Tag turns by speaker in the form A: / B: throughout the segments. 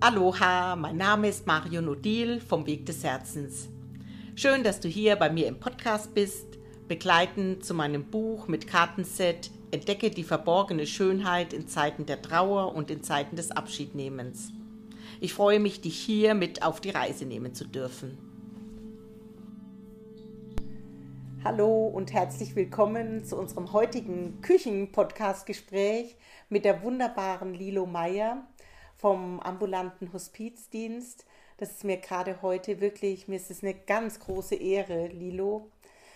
A: Aloha, mein Name ist Mario Nodil vom Weg des Herzens. Schön, dass du hier bei mir im Podcast bist, begleitend zu meinem Buch mit Kartenset Entdecke die verborgene Schönheit in Zeiten der Trauer und in Zeiten des Abschiednehmens. Ich freue mich, dich hier mit auf die Reise nehmen zu dürfen. Hallo und herzlich willkommen zu unserem heutigen Küchen-Podcast-Gespräch mit der wunderbaren Lilo Meyer vom ambulanten Hospizdienst. Das ist mir gerade heute wirklich, mir ist es eine ganz große Ehre, Lilo.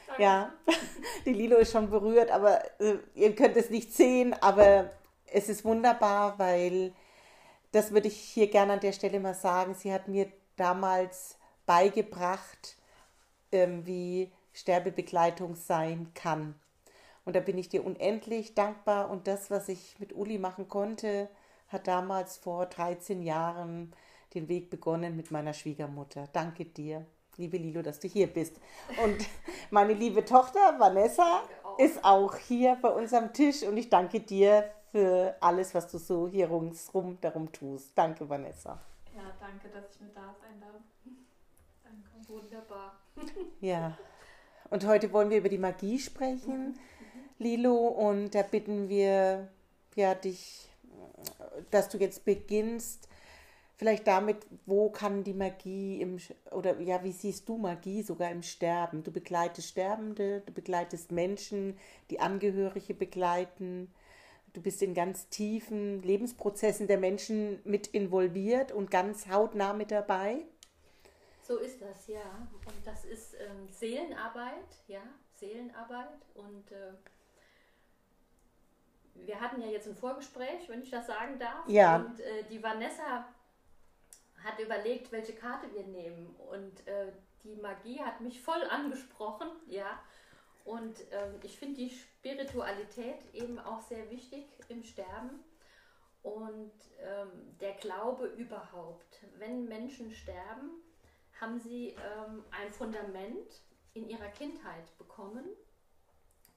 A: Danke. Ja, die Lilo ist schon berührt, aber äh, ihr könnt es nicht sehen, aber es ist wunderbar, weil das würde ich hier gerne an der Stelle mal sagen. Sie hat mir damals beigebracht, ähm, wie Sterbebegleitung sein kann. Und da bin ich dir unendlich dankbar. Und das, was ich mit Uli machen konnte, hat damals vor 13 Jahren den Weg begonnen mit meiner Schwiegermutter. Danke dir, liebe Lilo, dass du hier bist. Und meine liebe Tochter Vanessa ist auch hier bei uns am Tisch. Und ich danke dir für alles, was du so hier rundherum darum tust. Danke, Vanessa.
B: Ja, danke, dass ich mit da sein darf. Danke, wunderbar.
A: Ja. Und heute wollen wir über die Magie sprechen, mhm. Lilo, und da bitten wir ja dich, dass du jetzt beginnst, vielleicht damit, wo kann die Magie im oder ja, wie siehst du Magie sogar im Sterben? Du begleitest Sterbende, du begleitest Menschen, die Angehörige begleiten. Du bist in ganz tiefen Lebensprozessen der Menschen mit involviert und ganz hautnah mit dabei.
B: So ist das, ja. Und das ist ähm, Seelenarbeit, ja, Seelenarbeit. Und äh, wir hatten ja jetzt ein Vorgespräch, wenn ich das sagen darf.
A: Ja.
B: Und äh, die Vanessa hat überlegt, welche Karte wir nehmen. Und äh, die Magie hat mich voll angesprochen, ja. Und ähm, ich finde die Spiritualität eben auch sehr wichtig im Sterben und ähm, der Glaube überhaupt. Wenn Menschen sterben, haben sie ähm, ein Fundament in ihrer Kindheit bekommen.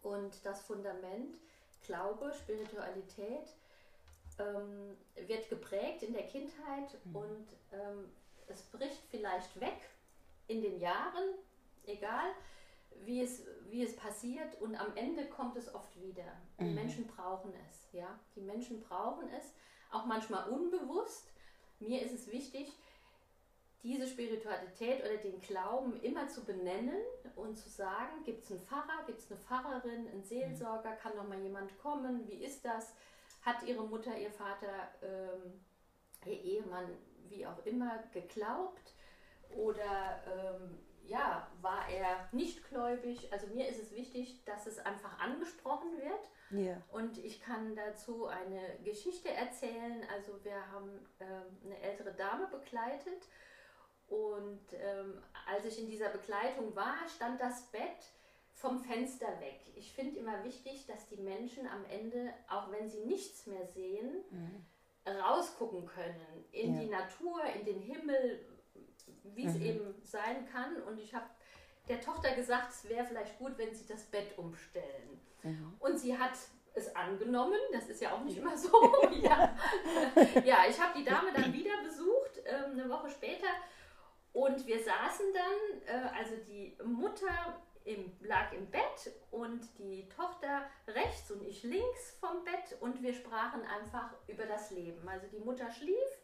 B: Und das Fundament, Glaube, Spiritualität, ähm, wird geprägt in der Kindheit mhm. und ähm, es bricht vielleicht weg in den Jahren, egal wie es, wie es passiert und am Ende kommt es oft wieder. Die mhm. Menschen brauchen es, ja. Die Menschen brauchen es, auch manchmal unbewusst. Mir ist es wichtig, diese Spiritualität oder den Glauben immer zu benennen und zu sagen, gibt es einen Pfarrer, gibt es eine Pfarrerin, einen Seelsorger, kann noch mal jemand kommen, wie ist das? Hat ihre Mutter, ihr Vater, ähm, ihr Ehemann, wie auch immer, geglaubt? Oder ähm, ja, war er nicht gläubig? Also mir ist es wichtig, dass es einfach angesprochen wird.
A: Yeah.
B: Und ich kann dazu eine Geschichte erzählen. Also wir haben ähm, eine ältere Dame begleitet und ähm, als ich in dieser Begleitung war, stand das Bett vom Fenster weg. Ich finde immer wichtig, dass die Menschen am Ende, auch wenn sie nichts mehr sehen, mhm. rausgucken können in ja. die Natur, in den Himmel, wie es mhm. eben sein kann. Und ich habe der Tochter gesagt, es wäre vielleicht gut, wenn sie das Bett umstellen. Mhm. Und sie hat es angenommen, das ist ja auch nicht immer so. ja. ja, ich habe die Dame dann wieder besucht, ähm, eine Woche später und wir saßen dann, äh, also die Mutter im, lag im Bett und die Tochter rechts und ich links vom Bett und wir sprachen einfach über das Leben. Also die Mutter schlief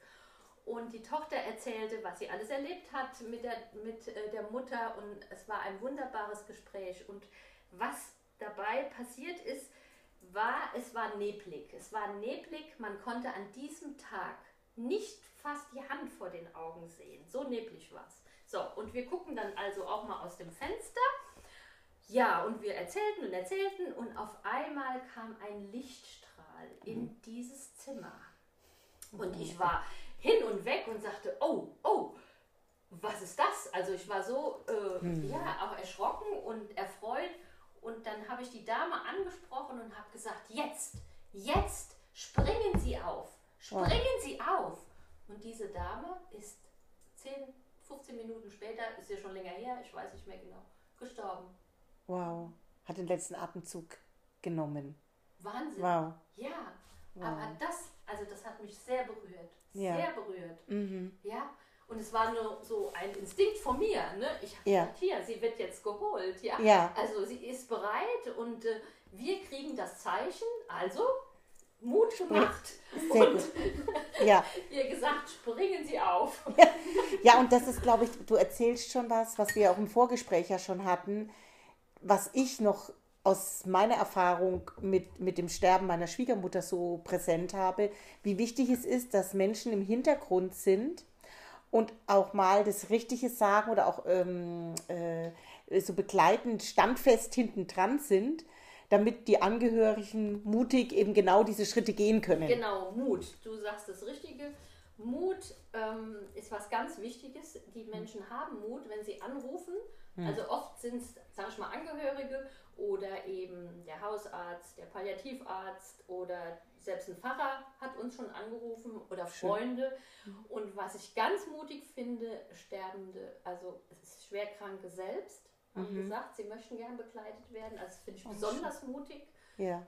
B: und die Tochter erzählte, was sie alles erlebt hat mit der, mit äh, der Mutter und es war ein wunderbares Gespräch. Und was dabei passiert ist, war, es war neblig. Es war neblig, man konnte an diesem Tag nicht fast die Hand vor den Augen sehen. So neblig war es. So, und wir gucken dann also auch mal aus dem Fenster. Ja, und wir erzählten und erzählten und auf einmal kam ein Lichtstrahl in mhm. dieses Zimmer. Und ich war hin und weg und sagte, oh, oh, was ist das? Also ich war so, äh, mhm. ja, auch erschrocken und erfreut. Und dann habe ich die Dame angesprochen und habe gesagt, jetzt, jetzt springen Sie auf, springen Sie auf. Und diese Dame ist 10, 15 Minuten später, ist ja schon länger her, ich weiß nicht mehr genau, gestorben.
A: Wow, hat den letzten Atemzug genommen.
B: Wahnsinn.
A: Wow.
B: Ja, wow. aber das, also das hat mich sehr berührt.
A: Ja.
B: Sehr berührt.
A: Mhm.
B: Ja. Und es war nur so ein Instinkt von mir. Ne? Ich habe
A: Ja.
B: gedacht, hier, sie wird jetzt geholt. Ja.
A: Ja.
B: Also sie ist bereit und äh, wir kriegen das Zeichen. Also Mut gemacht.
A: Sehr
B: und.
A: Ja.
B: ihr gesagt, springen Sie auf.
A: Ja, und das ist, glaube ich, du erzählst schon was, was wir auch im Vorgespräch ja schon hatten, was ich noch aus meiner Erfahrung mit, mit dem Sterben meiner Schwiegermutter so präsent habe, wie wichtig es ist, dass Menschen im Hintergrund sind und auch mal das Richtige sagen oder auch ähm, äh, so begleitend, standfest hinten dran sind, damit die Angehörigen mutig eben genau diese Schritte gehen können.
B: Genau, Mut. Du sagst das Richtige. Mut ähm, ist was ganz Wichtiges. Die Menschen haben Mut, wenn sie anrufen. Also oft sind es, sage ich mal, Angehörige oder eben der Hausarzt, der Palliativarzt oder selbst ein Pfarrer hat uns schon angerufen oder
A: Schön.
B: Freunde. Und was ich ganz mutig finde, Sterbende, also Schwerkranke selbst, haben gesagt, sie möchten gern begleitet werden. Also das finde ich besonders mutig
A: Ja,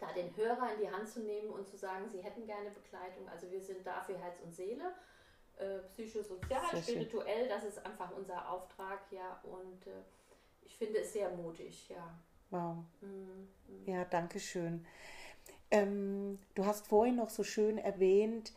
B: da den Hörer in die Hand zu nehmen und zu sagen, sie hätten gerne Begleitung. Also wir sind da für Herz und Seele, äh, psychosozial, spirituell, das ist einfach unser Auftrag, ja. Und äh, ich finde es sehr mutig, ja.
A: wow.
B: Mhm.
A: Ja, danke schön. Ähm, du hast vorhin noch so schön erwähnt,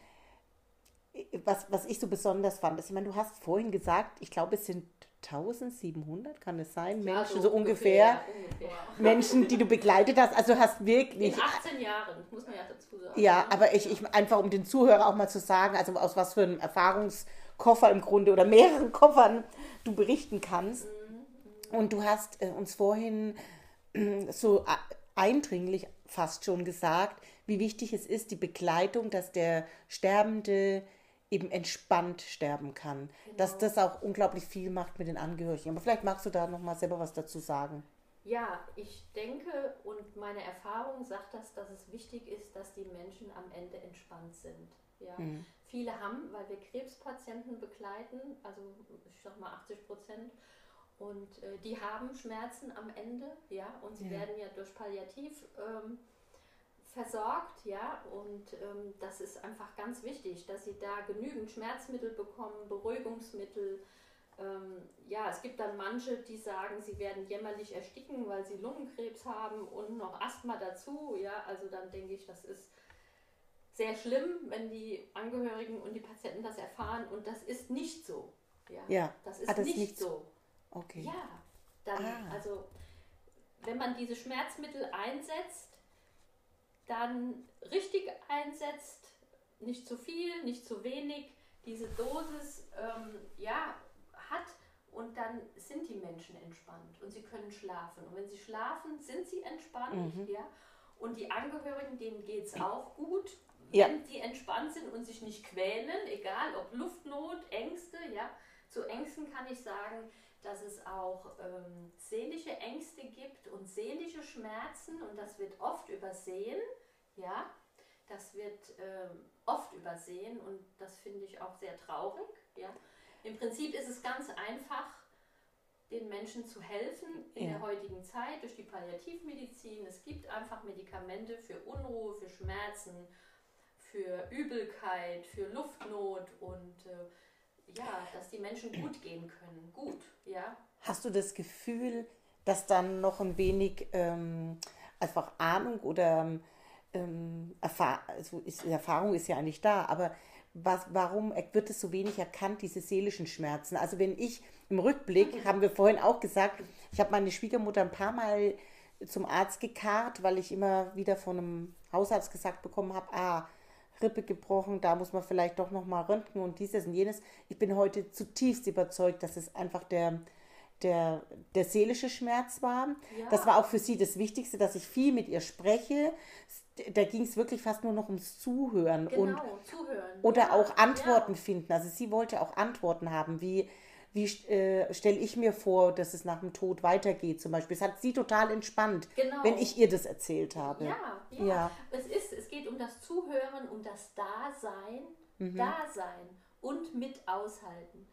A: was, was ich so besonders fand. Ich meine, du hast vorhin gesagt, ich glaube, es sind 1700, kann es sein,
B: Ja,
A: Menschen, so ungefähr,
B: ungefähr.
A: Menschen, die du begleitet hast. Also du hast wirklich,
B: In 18 Jahren, muss man ja dazu sagen.
A: ja, aber ich, ich einfach um den Zuhörer auch mal zu sagen, also aus was für einem Erfahrungskoffer im Grunde oder mehreren Koffern du berichten kannst. Und du hast äh, uns vorhin äh, so a- eindringlich fast schon gesagt, wie wichtig es ist, die Begleitung, dass der Sterbende eben entspannt sterben kann. Dass das auch unglaublich viel macht mit den Angehörigen. Aber vielleicht magst du da noch mal selber was dazu sagen.
B: Ja, ich denke und meine Erfahrung sagt das, dass es wichtig ist, dass die Menschen am Ende entspannt sind. Ja. Viele haben, weil wir Krebspatienten begleiten, also ich sag mal 80 Prozent, und äh, die haben Schmerzen am Ende, ja, und sie
A: Ja.
B: werden ja durch Palliativ ähm, versorgt, ja, und ähm, das ist einfach ganz wichtig, dass sie da genügend Schmerzmittel bekommen, Beruhigungsmittel. Ähm, ja, es gibt dann manche, die sagen, sie werden jämmerlich ersticken, weil sie Lungenkrebs haben und noch Asthma dazu, ja, also dann denke ich, das ist sehr schlimm, wenn die Angehörigen und die Patienten das erfahren und das ist nicht so. Ja,
A: Ja.
B: das ist
A: Ah, das
B: nicht,
A: nicht
B: so.
A: Okay.
B: Ja, dann,
A: Ah.
B: also wenn man diese Schmerzmittel einsetzt, dann richtig einsetzt, nicht zu viel, nicht zu wenig, diese Dosis ähm, ja, hat und dann sind die Menschen entspannt und sie können schlafen. Und wenn sie schlafen, sind sie entspannt,
A: Mhm.
B: ja. Und die Angehörigen, denen geht es auch gut,
A: Ja.
B: wenn sie entspannt sind und sich nicht quälen, egal ob Luftnot, Ängste, ja. Zu Ängsten kann ich sagen, dass es auch ähm, seelische Ängste gibt und seelische Schmerzen und das wird oft übersehen, ja. Das wird ähm, oft übersehen und das finde ich auch sehr traurig, ja. Im Prinzip ist es ganz einfach, den Menschen zu helfen in
A: Ja.
B: der heutigen Zeit durch die Palliativmedizin. Es gibt einfach Medikamente für Unruhe, für Schmerzen, für Übelkeit, für Luftnot und äh, ja, dass die Menschen gut gehen können. Gut, ja.
A: Hast du das Gefühl, dass dann noch ein wenig ähm, einfach Ahnung oder ähm, Erfahr also ist, Erfahrung ist ja eigentlich da, aber was, warum wird es so wenig erkannt, diese seelischen Schmerzen? Also wenn ich im Rückblick, haben wir vorhin auch gesagt, ich habe meine Schwiegermutter ein paar Mal zum Arzt gekarrt, weil ich immer wieder von einem Hausarzt gesagt bekommen habe, ah, Rippe gebrochen, da muss man vielleicht doch noch mal röntgen und dieses und jenes. Ich bin heute zutiefst überzeugt, dass es einfach der, der, der seelische Schmerz war.
B: Ja.
A: Das war auch für sie das Wichtigste, dass ich viel mit ihr spreche. Da ging es wirklich fast nur noch ums Zuhören und
B: Genau, zuhören.
A: oder
B: ja,
A: auch Antworten
B: Ja.
A: finden. Also sie wollte auch Antworten haben, wie, wie äh, stelle ich mir vor, dass es nach dem Tod weitergeht zum Beispiel. Es hat sie total entspannt,
B: Genau.
A: wenn ich ihr das erzählt habe.
B: Ja, ja.
A: Ja.
B: Es, ist, es geht um das Zuhören, um das Dasein,
A: Mhm.
B: Dasein und mit aushalten.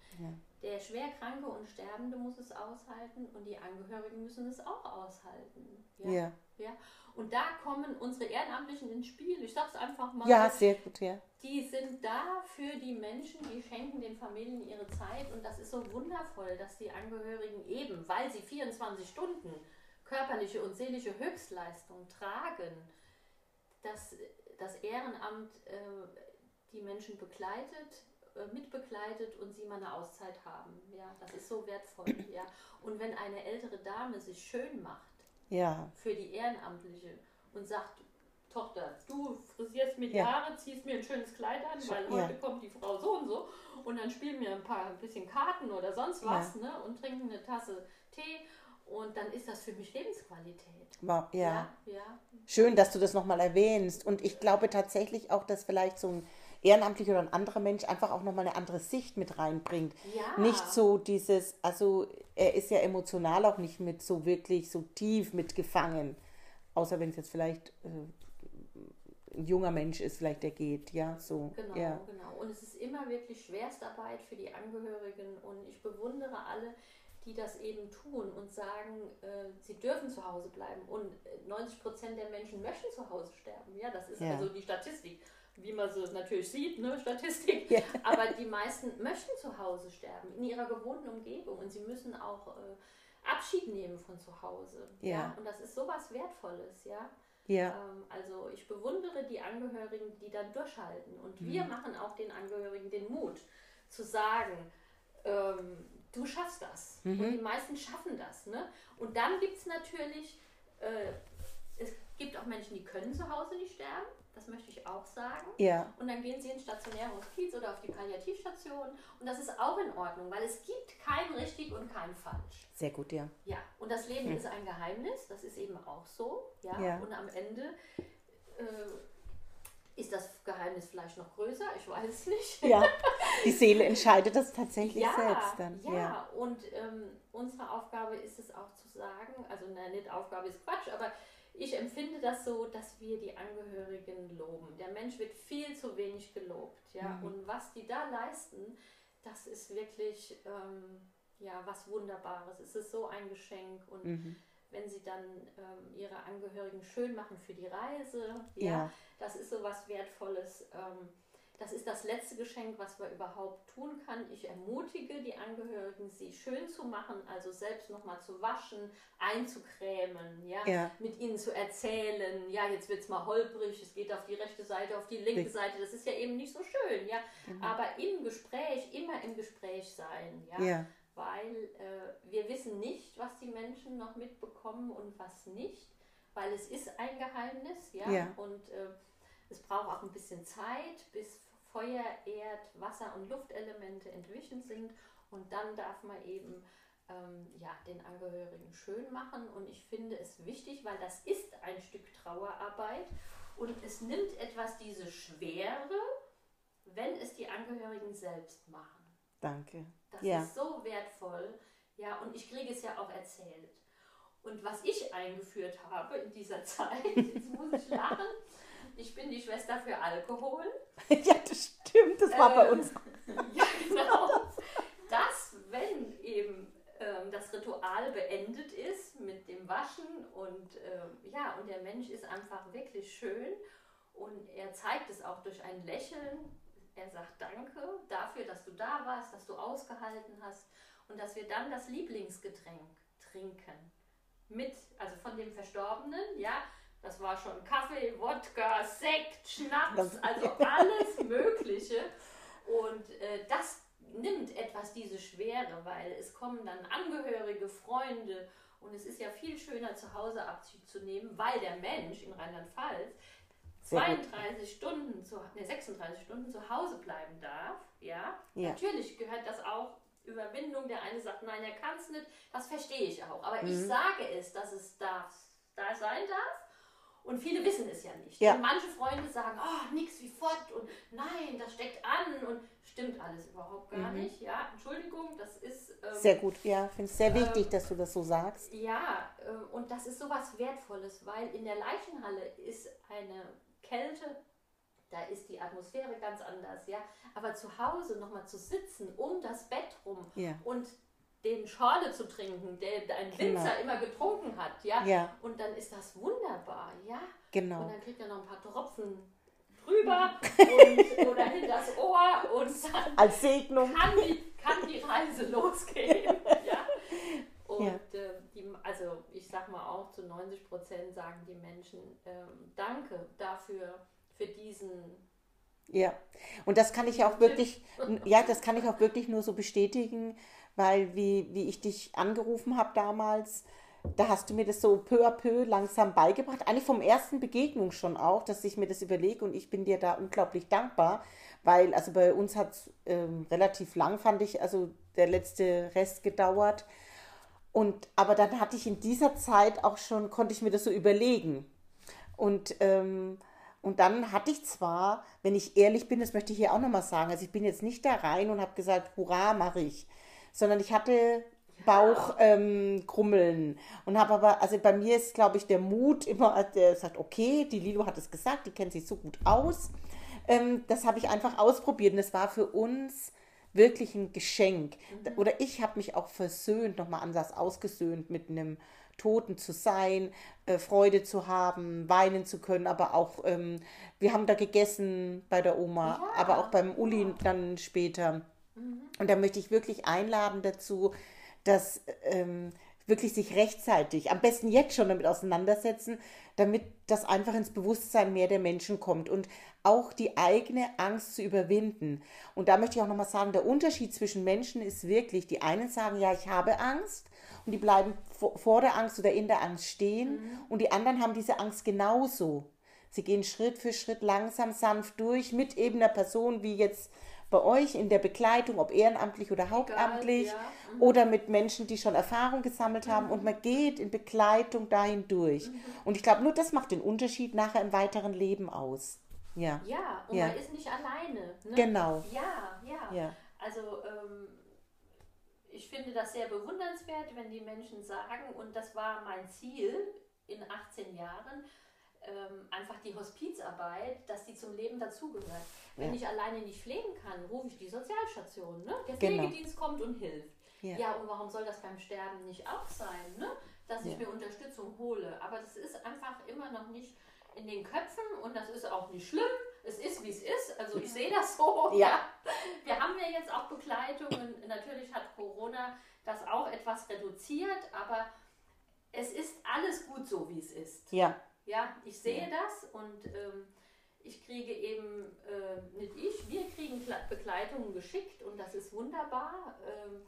B: Der Schwerkranke und Sterbende muss es aushalten und die Angehörigen müssen es auch aushalten. Ja.
A: Ja.
B: ja. Und da kommen unsere Ehrenamtlichen ins Spiel. Ich sag's einfach mal.
A: Ja, sehr gut, ja.
B: Die sind da für die Menschen, die schenken den Familien ihre Zeit und das ist so wundervoll, dass die Angehörigen eben, weil sie 24 Stunden körperliche und seelische Höchstleistung tragen, dass das Ehrenamt äh, die Menschen begleitet, mitbegleitet und sie mal eine Auszeit haben. Ja, das ist so wertvoll. Ja. Und wenn eine ältere Dame sich schön macht
A: Ja,
B: für die Ehrenamtliche und sagt, Tochter, du frisierst mir die
A: Ja.
B: Haare, ziehst mir ein schönes Kleid an, weil
A: Ja.
B: heute kommt die Frau so und so und dann spielen wir ein paar ein bisschen Karten oder sonst was ne, und trinken eine Tasse Tee und dann ist das für mich Lebensqualität.
A: Wow, ja.
B: ja. ja.
A: Schön, dass du das nochmal erwähnst. Und ich glaube tatsächlich auch, dass vielleicht so ein Ehrenamtlicher oder ein anderer Mensch einfach auch nochmal eine andere Sicht mit reinbringt.
B: Ja.
A: Nicht so dieses, also er ist ja emotional auch nicht mit so wirklich so tief mitgefangen. Außer wenn es jetzt vielleicht äh, ein junger Mensch ist, vielleicht der geht, ja, so.
B: Genau,
A: Ja.
B: genau. Und es ist immer wirklich Schwerstarbeit für die Angehörigen und ich bewundere alle, die das eben tun und sagen, äh, sie dürfen zu Hause bleiben. Und äh, 90 Prozent der Menschen möchten zu Hause sterben. Ja, das ist
A: Ja.
B: also die Statistik, wie man so natürlich sieht, ne, Statistik.
A: Ja.
B: Aber die meisten möchten zu Hause sterben, in ihrer gewohnten Umgebung. Und sie müssen auch äh, Abschied nehmen von zu Hause.
A: Ja.
B: Und das ist sowas Wertvolles, ja.
A: Ja,
B: Ähm, also ich bewundere die Angehörigen, die dann durchhalten. Und
A: Mhm.
B: wir machen auch den Angehörigen den Mut zu sagen, ähm, du schaffst das.
A: Mhm.
B: Und die meisten schaffen das. Ne? Und dann gibt es natürlich, äh, es gibt auch Menschen, die können zu Hause nicht sterben. Das möchte ich auch sagen.
A: ja,
B: Und dann gehen sie ins stationäre Hospiz oder auf die Palliativstation. Und das ist auch in Ordnung, weil es gibt kein richtig und kein falsch.
A: sehr gut, ja.
B: Ja, und das Leben ist ein Geheimnis, das ist eben auch so. Ja,
A: Ja.
B: und am Ende äh, ist das Geheimnis vielleicht noch größer, ich weiß es nicht.
A: Ja, die Seele entscheidet das tatsächlich
B: ja,
A: selbst dann.
B: ja.
A: Ja,
B: und ähm, unsere Aufgabe ist es auch zu sagen, also na, nicht Aufgabe ist Quatsch, aber ich empfinde das so, dass wir die Angehörigen loben. Der Mensch wird viel zu wenig gelobt, ja.
A: Mhm.
B: Und was die da leisten, das ist wirklich ähm, ja was Wunderbares. Es ist so ein Geschenk und
A: Mhm.
B: wenn sie dann ähm, ihre Angehörigen schön machen für die Reise, ja,
A: Ja.
B: das ist so was Wertvolles. Ähm, das ist das letzte Geschenk, was man überhaupt tun kann. Ich ermutige die Angehörigen, sie schön zu machen, also selbst nochmal zu waschen, einzucremen, ja,
A: Ja.
B: mit ihnen zu erzählen, ja, jetzt wird es mal holprig, es geht auf die rechte Seite, auf die linke. Seite, das ist ja eben nicht so schön, ja.
A: Genau.
B: Aber im Gespräch, immer im Gespräch sein, ja
A: ja,
B: weil äh, wir wissen nicht, was die Menschen noch mitbekommen und was nicht, weil es ist ein Geheimnis, ja,
A: Ja.
B: und äh, es braucht auch ein bisschen Zeit, bis Feuer, Erd, Wasser und Luftelemente entwichen sind und dann darf man eben ähm, ja, den Angehörigen schön machen und ich finde es wichtig, weil das ist ein Stück Trauerarbeit und es nimmt etwas diese Schwere, wenn es die Angehörigen selbst machen.
A: danke.
B: Das
A: Ja.
B: ist so wertvoll. Ja, und ich kriege es ja auch erzählt. Und was ich eingeführt habe in dieser Zeit, jetzt muss ich lachen, ich bin die Schwester für Alkohol.
A: Ja, das stimmt, das war bei
B: Ähm,
A: uns.
B: Ja, genau. Dass, wenn eben ähm, das Ritual beendet ist mit dem Waschen und ähm, ja, und der Mensch ist einfach wirklich schön und er zeigt es auch durch ein Lächeln. Er sagt Danke dafür, dass du da warst, dass du ausgehalten hast und dass wir dann das Lieblingsgetränk trinken. Mit, also von dem Verstorbenen, ja, das war schon Kaffee, Wodka, Sekt, Schnaps, also alles Mögliche. Und äh, das nimmt etwas diese Schwere, weil es kommen dann Angehörige, Freunde und es ist ja viel schöner zu Hause Abschied zu nehmen, weil der Mensch in Rheinland-Pfalz
A: Sehr gut.
B: 32 Stunden, zu, ne, 36 Stunden zu Hause bleiben darf. Ja?
A: Ja.
B: natürlich gehört das auch Überwindung. Der eine sagt, nein, er kann es nicht. Das verstehe ich auch. Aber
A: Mhm.
B: ich sage es, dass es darf, da sein darf. Und viele wissen es ja nicht.
A: Ja.
B: Und manche Freunde sagen, oh, nix wie fort und nein, das steckt an und stimmt alles überhaupt gar nicht. Ja, Entschuldigung, das ist. ähm,
A: Mhm. Sehr gut, ja, finde es sehr
B: Ähm,
A: wichtig, dass du das so sagst.
B: ja, äh, und das ist sowas Wertvolles, weil in der Leichenhalle ist eine Kälte, da ist die Atmosphäre ganz anders, ja. Aber zu Hause nochmal zu sitzen, um das Bett rum
A: Ja.
B: und den Schorle zu trinken, der ein
A: Genau.
B: Winzer immer getrunken hat, ja.
A: Ja.
B: Und dann ist das wunderbar, ja. Und
A: Genau.
B: dann kriegt er noch ein paar Tropfen drüber und, oder hinters Ohr und dann
A: Als Segnung.
B: kann die, kann die Reise losgehen. ja? Und
A: Ja.
B: äh, die, also ich sag mal auch zu 90 Prozent sagen die Menschen ähm, Danke dafür, für diesen
A: Ja, und das kann ich auch wirklich, ja, das kann ich auch wirklich nur so bestätigen, weil wie, wie ich dich angerufen habe damals, da hast du mir das so peu à peu langsam beigebracht, eigentlich vom ersten Begegnung schon auch, dass ich mir das überlege und ich bin dir da unglaublich dankbar, weil also bei uns hat es ähm, relativ lang, fand ich, also der letzte Rest gedauert. Und aber dann hatte ich in dieser Zeit auch schon, konnte ich mir das so überlegen. Und, ähm, und dann hatte ich zwar, wenn ich ehrlich bin, das möchte ich hier auch nochmal sagen, also ich bin jetzt nicht da rein und habe gesagt, hurra, mache ich, sondern ich hatte Bauchkrummeln ähm, und habe aber, also bei mir ist, glaube ich, der Mut immer, der sagt, okay, die Lilo hat es gesagt, die kennt sich so gut aus. Ähm, das habe ich einfach ausprobiert und das war für uns wirklich ein Geschenk. Oder ich habe mich auch versöhnt, nochmal anders ausgesöhnt mit einem Toten zu sein, äh, Freude zu haben, weinen zu können, aber auch, ähm, wir haben da gegessen bei der Oma,
B: Ja.
A: aber auch beim Uli dann später. Und da möchte ich wirklich einladen dazu, dass ähm, wirklich sich rechtzeitig, am besten jetzt schon damit auseinandersetzen, damit das einfach ins Bewusstsein mehr der Menschen kommt und auch die eigene Angst zu überwinden. Und da möchte ich auch nochmal sagen, der Unterschied zwischen Menschen ist wirklich, die einen sagen, ja, ich habe Angst und die bleiben vor, der Angst oder in der Angst stehen und die anderen haben diese Angst genauso. Sie gehen Schritt für Schritt langsam, sanft durch mit eben einer Person wie jetzt bei euch in der Begleitung, ob ehrenamtlich oder hauptamtlich
B: ja.
A: oder mit Menschen, die schon Erfahrung gesammelt haben und man geht in Begleitung dahin durch. Und ich glaube, nur das macht den Unterschied nachher im weiteren Leben aus. Ja,
B: Ja, und
A: Ja.
B: man ist nicht alleine. Ne?
A: Genau.
B: Ja, ja.
A: ja,
B: Also ähm, ich finde das sehr bewundernswert, wenn die Menschen sagen, und das war mein Ziel in 18 Jahren, ähm, einfach die Hospizarbeit, dass die zum Leben dazugehört. Wenn
A: Ja.
B: ich alleine nicht pflegen kann, rufe ich die Sozialstation. Ne? Der
A: Genau.
B: Pflegedienst kommt und hilft.
A: Ja.
B: Ja. und warum soll das beim Sterben nicht auch sein, ne? dass ich
A: Ja.
B: mir Unterstützung hole? Aber das ist einfach immer noch nicht in den Köpfen und das ist auch nicht schlimm. Es ist, wie es ist. Also ich sehe das so.
A: Ja.
B: Wir haben ja jetzt auch Begleitungen. Natürlich hat Corona das auch etwas reduziert, aber es ist alles gut so, wie es ist.
A: ja,
B: Ja, ich sehe das und ähm, ich kriege eben, äh, nicht ich, wir kriegen Begleitungen geschickt und das ist wunderbar. Ähm,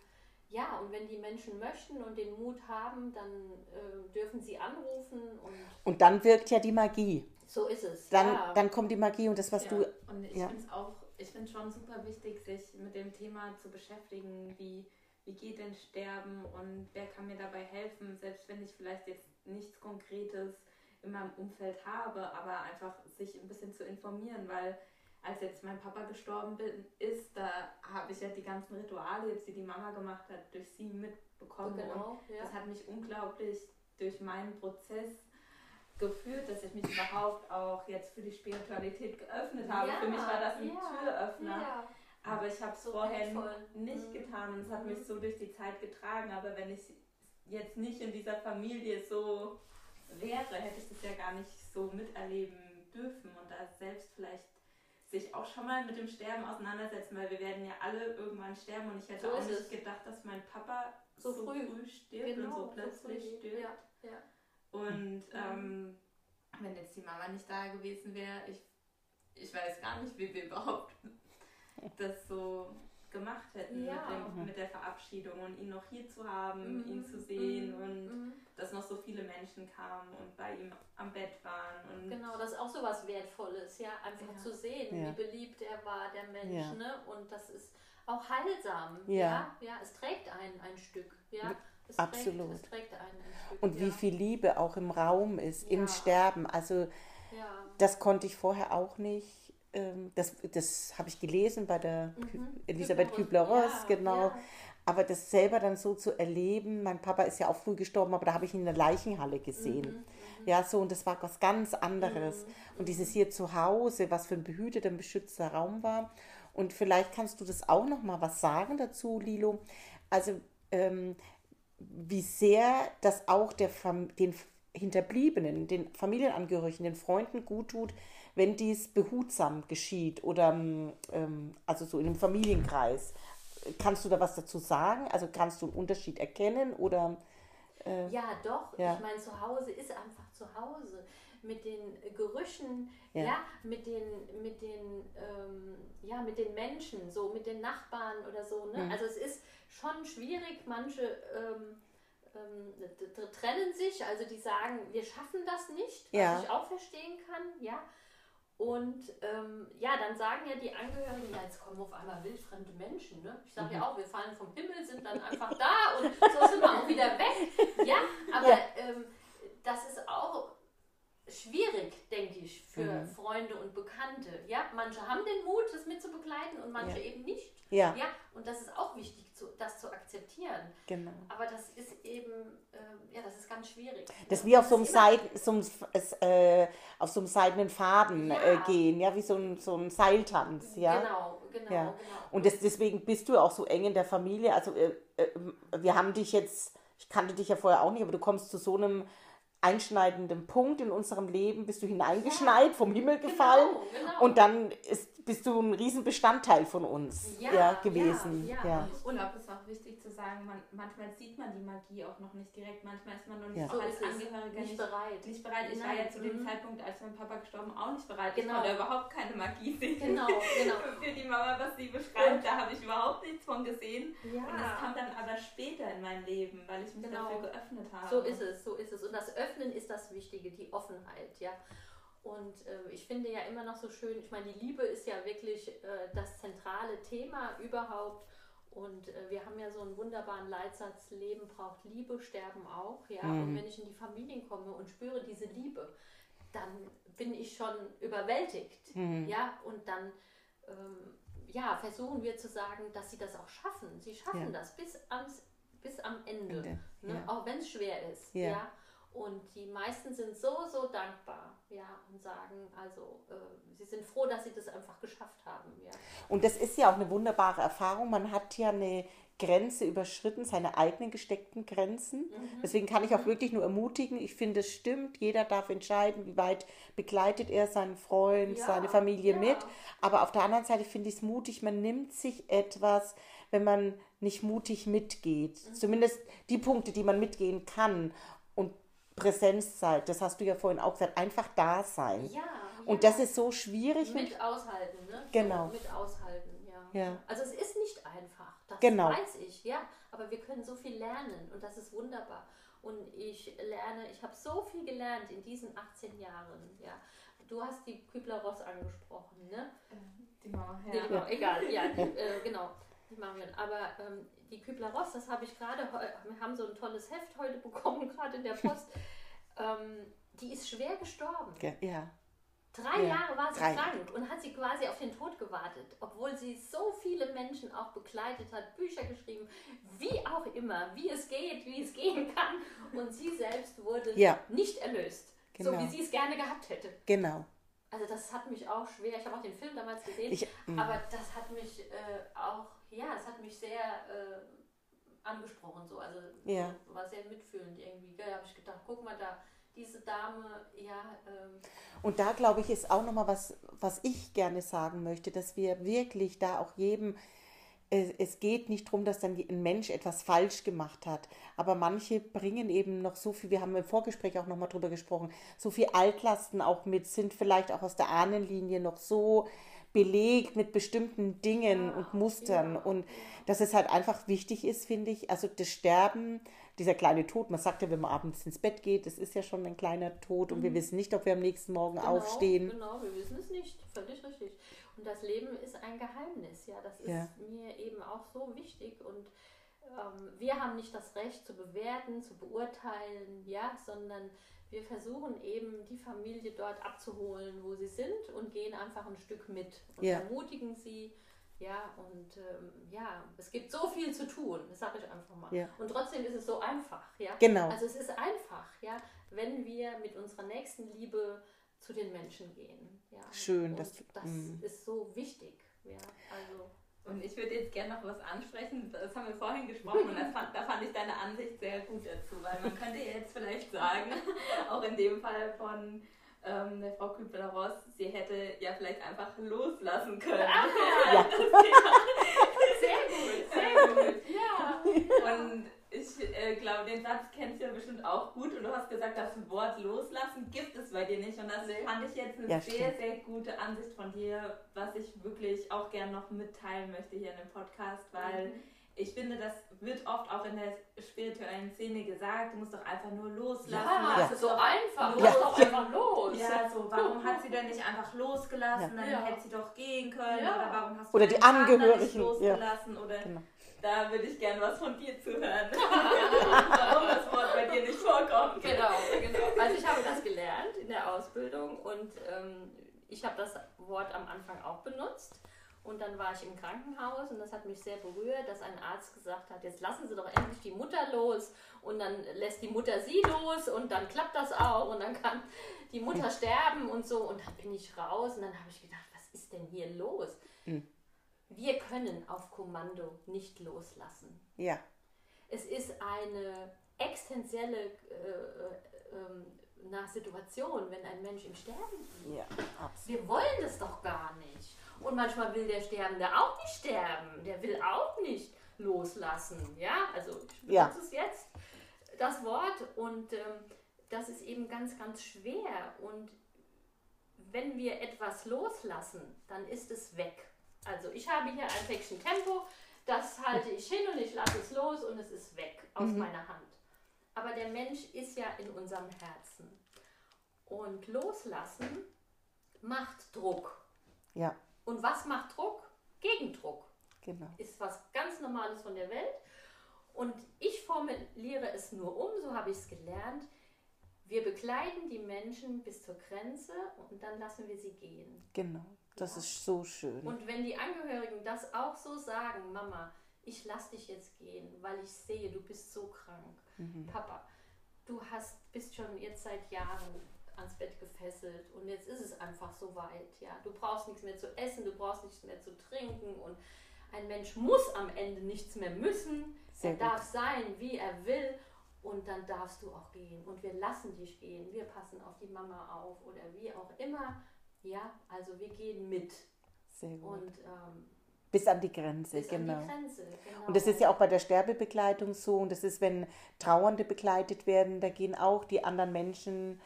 B: ja, und wenn die Menschen möchten und den Mut haben, dann äh, dürfen sie anrufen und
A: Und dann wirkt ja die Magie.
B: so ist es.
A: Dann,
B: ja.
A: dann kommt die Magie und das, was
C: Ja,
A: du.
C: und ich
A: ja.
C: finde es auch, ich finde schon super wichtig, sich mit dem Thema zu beschäftigen, wie, wie geht denn Sterben und wer kann mir dabei helfen, selbst wenn ich vielleicht jetzt nichts Konkretes in meinem Umfeld habe, aber einfach sich ein bisschen zu informieren, weil als jetzt mein Papa gestorben bin, ist, da habe ich ja die ganzen Rituale, jetzt die die Mama gemacht hat, durch sie mitbekommen. Und
B: genau, ja.
C: das hat mich unglaublich durch meinen Prozess geführt, dass ich mich überhaupt auch jetzt für die Spiritualität geöffnet habe.
B: Ja,
C: für mich war das ein
B: ja,
C: Türöffner. Aber ich habe es
B: So
C: vorher
B: wertvoll.
C: nicht
B: Mhm.
C: getan und es hat
B: Mhm.
C: mich so durch die Zeit getragen. Aber wenn ich jetzt nicht in dieser Familie so wäre, hätte ich das ja gar nicht so miterleben dürfen und da selbst vielleicht sich auch schon mal mit dem Sterben auseinandersetzen, weil wir werden ja alle irgendwann sterben und ich hätte
B: So
C: auch nicht gedacht, dass mein Papa
B: So
C: so,
B: früh.
C: früh. stirbt und so plötzlich
B: früh.
C: stirbt.
B: Ja, ja.
C: Und ähm, wenn jetzt die Mama nicht da gewesen wäre, ich, ich weiß gar nicht, wie wir überhaupt das so gemacht hätten
B: Ja.
C: mit, dem, mit der Verabschiedung und ihn noch hier zu haben,
B: Mhm,
C: ihn zu sehen
B: mhm,
C: und
B: mhm.
C: dass noch so viele Menschen kamen und bei ihm am Bett waren. Und
B: Genau, das ist auch so was Wertvolles, ja, einfach
C: Ja.
B: zu sehen,
A: Ja.
B: wie beliebt er war, der Mensch,
A: Ja.
B: ne? Und das ist auch heilsam,
A: Ja.
B: ja, ja, es trägt einen ein Stück, ja, es
A: Absolut.
B: Trägt, es trägt einen ein Stück.
A: Und
B: ja.
A: wie viel Liebe auch im Raum ist, im. Sterben. Also,
B: ja.
A: das konnte ich vorher auch nicht. Ähm, das das habe ich gelesen bei der
B: Mhm.
A: Elisabeth
B: Kübler-Ross, ja,
A: genau.
B: ja.
A: Aber das selber dann so zu erleben, mein Papa ist ja auch früh gestorben, aber da habe ich ihn in der Leichenhalle gesehen.
B: Mhm,
A: Ja, so, und das war was ganz anderes.
B: Mhm,
A: Und dieses hier zu Hause, was für ein behüteter, beschützter Raum war. Und vielleicht kannst du das auch noch mal was sagen dazu, Lilo. Also, ähm, wie sehr das auch der den Hinterbliebenen, den Familienangehörigen, den Freunden gut tut, wenn dies behutsam geschieht oder ähm, also so in einem Familienkreis. Kannst du da was dazu sagen? Also kannst du einen Unterschied erkennen oder
B: Ja, doch.
A: Ja.
B: Ich meine, zu Hause ist einfach zu Hause. Mit den Gerüchen,
A: Ja.
B: ja, mit den, mit den, ähm, ja, mit den Menschen, so mit den Nachbarn oder so. Ne?
A: Mhm.
B: Also es ist schon schwierig. Manche ähm, ähm, trennen sich, also die sagen, wir schaffen das nicht, was
A: Ja.
B: ich auch verstehen kann, ja. Und ähm, ja, dann sagen ja die Angehörigen, ja, jetzt kommen auf einmal wildfremde Menschen. Ne? Ich sage
A: Mhm.
B: ja auch, wir fallen vom Himmel, sind dann einfach da und so sind wir auch wieder weg. Ja, aber. Ähm, das ist auch schwierig, denke ich, für
A: Mhm.
B: Freunde und Bekannte. Ja, manche haben den Mut, das mitzubegleiten und manche
A: Ja.
B: eben nicht.
A: ja,
B: Ja, und das ist auch wichtig, zu, das zu akzeptieren.
A: genau.
B: Aber das ist eben, ähm, ja, das ist ganz schwierig.
A: Das
B: Ja,
A: wie auf so einem, Seiten, so äh, auf so einem seidenen Faden
B: Ja.
A: äh, gehen, ja, wie so ein, so ein Seiltanz, ja.
B: Genau, genau,
A: Ja.
B: genau.
A: Und das, deswegen bist du auch so eng in der Familie. Also äh, äh, wir haben dich jetzt, ich kannte dich ja vorher auch nicht, aber du kommst zu so einem einschneidenden Punkt in unserem Leben, bist du hineingeschneit, vom Himmel gefallen
B: Genau, genau.
A: und dann ist, bist du ein Riesenbestandteil von uns
B: Ja,
A: ja,
B: ja,
A: gewesen.
B: ja.
A: Ja.
C: Ich glaube, es ist auch wichtig zu sagen, man, manchmal sieht man die Magie auch noch nicht direkt, manchmal ist man noch nicht
A: Ja.
C: auch
B: So
C: als. Angehöriger
B: nicht
C: nicht,
B: bereit.
C: nicht bereit. Ich war
B: Nein,
C: ja zu dem
B: mhm.
C: Zeitpunkt, als mein Papa gestorben auch nicht bereit.
B: Genau.
C: Ich konnte überhaupt keine Magie sehen.
B: Genau, genau.
C: Für die Mama, was sie beschreibt, da habe ich überhaupt nichts von gesehen.
B: Ja.
C: Und es kam dann aber später in mein Leben, weil ich mich
B: Genau.
C: dafür geöffnet habe.
B: So ist es, so ist es. Und das Öffnen ist das Wichtige, die Offenheit, ja. Und äh, ich finde ja immer noch so schön, ich meine, die Liebe ist ja wirklich äh, das zentrale Thema überhaupt. Und äh, wir haben ja so einen wunderbaren Leitsatz, Leben braucht Liebe, Sterben auch, ja. Und
A: Mhm.
B: wenn ich in die Familien komme und spüre diese Liebe, dann bin ich schon überwältigt,
A: Mhm.
B: ja. Und dann ähm, ja, versuchen wir zu sagen, dass sie das auch schaffen. Sie schaffen
A: Ja.
B: das bis, ans, bis am Ende.
A: Ende,
B: Ne?
A: ja.
B: Auch wenn es schwer ist.
A: Ja.
B: Ja. Und die meisten sind so, so dankbar, ja, und sagen, also, äh, sie sind froh, dass sie das einfach geschafft haben, ja.
A: Und das ist ja auch eine wunderbare Erfahrung. Man hat ja eine Grenze überschritten, seine eigenen gesteckten Grenzen.
B: Mhm.
A: Deswegen kann ich auch wirklich nur ermutigen. Ich finde, es stimmt. Jeder darf entscheiden, wie weit begleitet er seinen Freund,
B: Ja,
A: seine Familie
B: ja.
A: mit. Aber auf der anderen Seite finde ich es mutig. Man nimmt sich etwas, wenn man nicht mutig mitgeht.
B: Mhm.
A: Zumindest die Punkte, die man mitgehen kann. Und Präsenzzeit, das hast du ja vorhin auch gesagt, einfach da sein.
B: Ja.
A: Und
B: ja.
A: das ist so schwierig. mit-
B: mit aushalten, ne?
A: Genau.
B: So, mit aushalten, ja.
A: Ja.
B: Also es ist nicht einfach, das
A: Genau.
B: weiß ich, ja. Aber wir können so viel lernen und das ist wunderbar. Und ich lerne, ich habe so viel gelernt in diesen 18 Jahren, ja. Du hast die Kübler-Ross angesprochen, ne?
C: Die Mama,
B: Nee,
C: ja.
B: genau, egal, ja, die, äh, genau, die Marion. Aber ähm, die Kübler-Ross, das habe ich gerade, wir haben so ein tolles Heft heute bekommen, gerade in der Post. ähm, die ist schwer gestorben.
A: Ge- Ja.
B: Drei
A: Ja,
B: Jahre war sie
A: drei.
B: krank und hat sie quasi auf den Tod gewartet, obwohl sie so viele Menschen auch begleitet hat, Bücher geschrieben, wie auch immer, wie es geht, wie es gehen kann. Und sie selbst wurde
A: Ja.
B: nicht erlöst, so
A: Genau.
B: wie sie es gerne gehabt hätte.
A: Genau.
B: Also das hat mich auch schwer, ich habe auch den Film damals gesehen,
A: Ich- mm.
B: aber das hat mich äh, auch, ja, es hat mich sehr äh, angesprochen, so, also
A: Ja.
B: war sehr mitfühlend irgendwie. Da habe ich gedacht, guck mal da, diese Dame, ja, ähm,
A: Und da glaube ich, ist auch nochmal was, was ich gerne sagen möchte, dass wir wirklich da auch jedem, es, es geht nicht darum, dass dann ein Mensch etwas falsch gemacht hat, aber manche bringen eben noch so viel, wir haben im Vorgespräch auch nochmal drüber gesprochen, so viel Altlasten auch mit, sind vielleicht auch aus der Ahnenlinie noch so belegt mit bestimmten Dingen
B: Ja,
A: und Mustern
B: ja,
A: und dass es halt einfach wichtig ist, finde ich, also das Sterben, dieser kleine Tod, man sagt ja, wenn man abends ins Bett geht, das ist ja schon ein kleiner Tod und wir wissen nicht, ob wir am nächsten Morgen
B: Genau,
A: aufstehen.
B: Genau, wir wissen es nicht. Völlig richtig. Und das Leben ist ein Geheimnis, ja. Das ist
A: Ja.
B: mir eben auch so wichtig. Und wir haben nicht das Recht zu bewerten, zu beurteilen, ja, sondern wir versuchen eben die Familie dort abzuholen, wo sie sind und gehen einfach ein Stück mit und
A: Ja.
B: ermutigen sie, Ja, und ähm, ja, es gibt so viel zu tun, das sage ich einfach mal.
A: Ja.
B: Und trotzdem ist es so einfach, ja.
A: Genau.
B: Also es ist einfach, ja, wenn wir mit unserer nächsten Liebe zu den Menschen gehen. Ja.
A: Schön,
B: Und
A: das-
B: das
A: mm.
B: ist so wichtig, ja. Also
C: Und ich würde jetzt gerne noch was ansprechen, das haben wir vorhin gesprochen und fand, da fand ich deine Ansicht sehr gut dazu, weil man könnte jetzt vielleicht sagen, auch in dem Fall von ähm, der Frau Kübler-Ross, sie hätte ja vielleicht einfach loslassen können.
A: Ja.
B: sehr gut, sehr gut, ja.
C: Und ich äh, glaube, den Satz kennst du ja bestimmt auch gut und du hast gesagt, das Wort loslassen gibt es bei dir nicht und das fand ich jetzt eine
A: Ja,
C: sehr,
A: stimmt.
C: sehr gute Ansicht von dir, was ich wirklich auch gern noch mitteilen möchte hier in dem Podcast, weil
B: Mhm.
C: Ich finde, das wird oft auch in der spirituellen Szene gesagt, du musst doch einfach nur loslassen.
B: Ja,
A: Ja.
B: es ist so einfach,
C: Ja.
B: lass doch einfach los.
C: Ja, so, warum hat sie denn nicht einfach losgelassen? Dann
B: Ja.
C: hätte sie doch gehen können.
B: Ja.
C: Oder warum hast du
A: Oder die
C: nicht
A: Angehörigen, ja.
C: losgelassen? Oder
A: Genau.
C: da würde ich gerne was von dir zu hören. warum das Wort bei dir nicht vorkommt.
B: Genau, genau. Also ich habe das gelernt in der Ausbildung und ähm, ich habe das Wort am Anfang auch benutzt. Und dann war ich im Krankenhaus und das hat mich sehr berührt, dass ein Arzt gesagt hat, jetzt lassen Sie doch endlich die Mutter los und dann lässt die Mutter sie los und dann klappt das auch und dann kann die Mutter sterben und so. Und dann bin ich raus und dann habe ich gedacht, was ist denn hier los?
A: Mhm.
B: Wir können auf Kommando nicht loslassen.
A: Ja,
B: Es ist eine existenzielle äh, äh, na, Situation, wenn ein Mensch im Sterben liegt.
A: ja, absolut.
B: Wir wollen das doch gar nicht. Und manchmal will der Sterbende auch nicht sterben. Der will auch nicht loslassen. Ja, also ich benutze
A: Ja.
B: es jetzt, das Wort. Und ähm, das ist eben ganz, ganz schwer. Und wenn wir etwas loslassen, dann ist es weg. Also ich habe hier ein Päckchen Tempo, das halte ich hin und ich lasse es los und es ist weg aus
A: Mhm.
B: meiner Hand. Aber der Mensch ist ja in unserem Herzen. Und loslassen macht Druck.
A: Ja,
B: Und was macht Druck? Gegendruck.
A: genau.
B: Ist was ganz Normales von der Welt. Und ich formuliere es nur um, so habe ich es gelernt. Wir begleiten die Menschen bis zur Grenze und dann lassen wir sie gehen.
A: Genau. Das
B: Ja.
A: ist so schön.
B: Und wenn die Angehörigen das auch so sagen, Mama, ich lass dich jetzt gehen, weil ich sehe, du bist so krank.
A: Mhm.
B: Papa, du hast, bist schon jetzt seit Jahren ans Bett gefesselt und jetzt ist es einfach so weit. Ja? Du brauchst nichts mehr zu essen, du brauchst nichts mehr zu trinken und ein Mensch muss am Ende nichts mehr müssen.
A: Sehr
B: er
A: gut.
B: darf sein, wie er will und dann darfst du auch gehen. Und wir lassen dich gehen, wir passen auf die Mama auf oder wie auch immer. Ja, also wir gehen mit
A: Sehr gut.
B: und ähm,
A: Bis an die Grenze,
B: bis
A: genau.
B: an die Grenze. Genau.
A: Und das ist ja auch bei der Sterbebegleitung so. Und das ist, wenn Trauernde begleitet werden, da gehen auch die anderen Menschen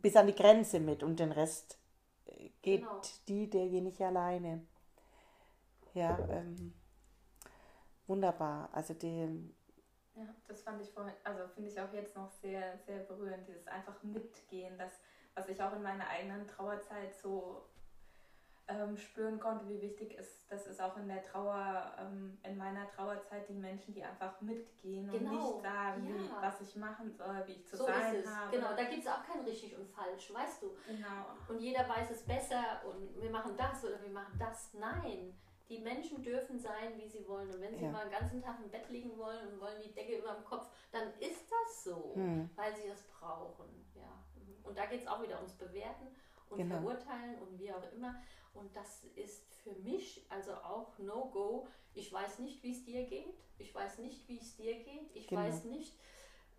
A: bis an die Grenze mit und den Rest äh, geht
B: Genau.
A: die, derjenige alleine. Ja, ähm, wunderbar. Also die,
C: Ja, das fand ich vorhin, also finde ich auch jetzt noch sehr, sehr berührend, dieses einfach mitgehen, das, was ich auch in meiner eigenen Trauerzeit so ähm, spüren konnte, wie wichtig ist, das ist auch in der Trauer, ähm, in meiner Trauerzeit die Menschen, die einfach mitgehen und
B: Genau,
C: nicht sagen, wie,
B: ja.
C: was ich machen soll, wie ich zu
B: so
C: sein
B: ist es.
C: habe.
B: Genau, da gibt es auch kein richtig und falsch, weißt du.
C: Genau.
B: Und jeder weiß es besser und wir machen das oder wir machen das. Nein, die Menschen dürfen sein, wie sie wollen. Und wenn sie
A: Ja.
B: mal den ganzen Tag im Bett liegen wollen und wollen die Decke über dem Kopf, dann ist das so,
A: Hm.
B: weil sie das brauchen. Ja. Und da geht es auch wieder ums Bewerten und
A: Genau.
B: Verurteilen und wie auch immer. Und das ist für mich also auch No-Go. Ich weiß nicht, wie es dir geht. Ich weiß nicht, wie es dir geht. Ich
A: Genau.
B: weiß nicht,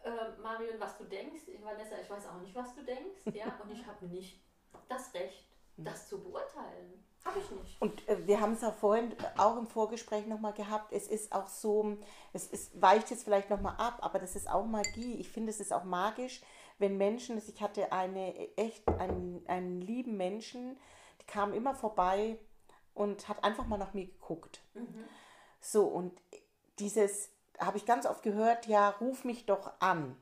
B: äh, Marion, was du denkst. Vanessa, ich weiß auch nicht, was du denkst. Ja? Und ich habe nicht das Recht, das zu beurteilen. Habe ich nicht.
A: Und äh, wir haben es auch vorhin auch im Vorgespräch nochmal gehabt. Es ist auch so, es ist, weicht jetzt vielleicht nochmal ab, aber das ist auch Magie. Ich finde, es ist auch magisch, wenn Menschen, ich hatte eine echt einen, einen lieben Menschen, kam immer vorbei und hat einfach mal nach mir geguckt. So, und dieses habe ich ganz oft gehört, ja, ruf mich doch an.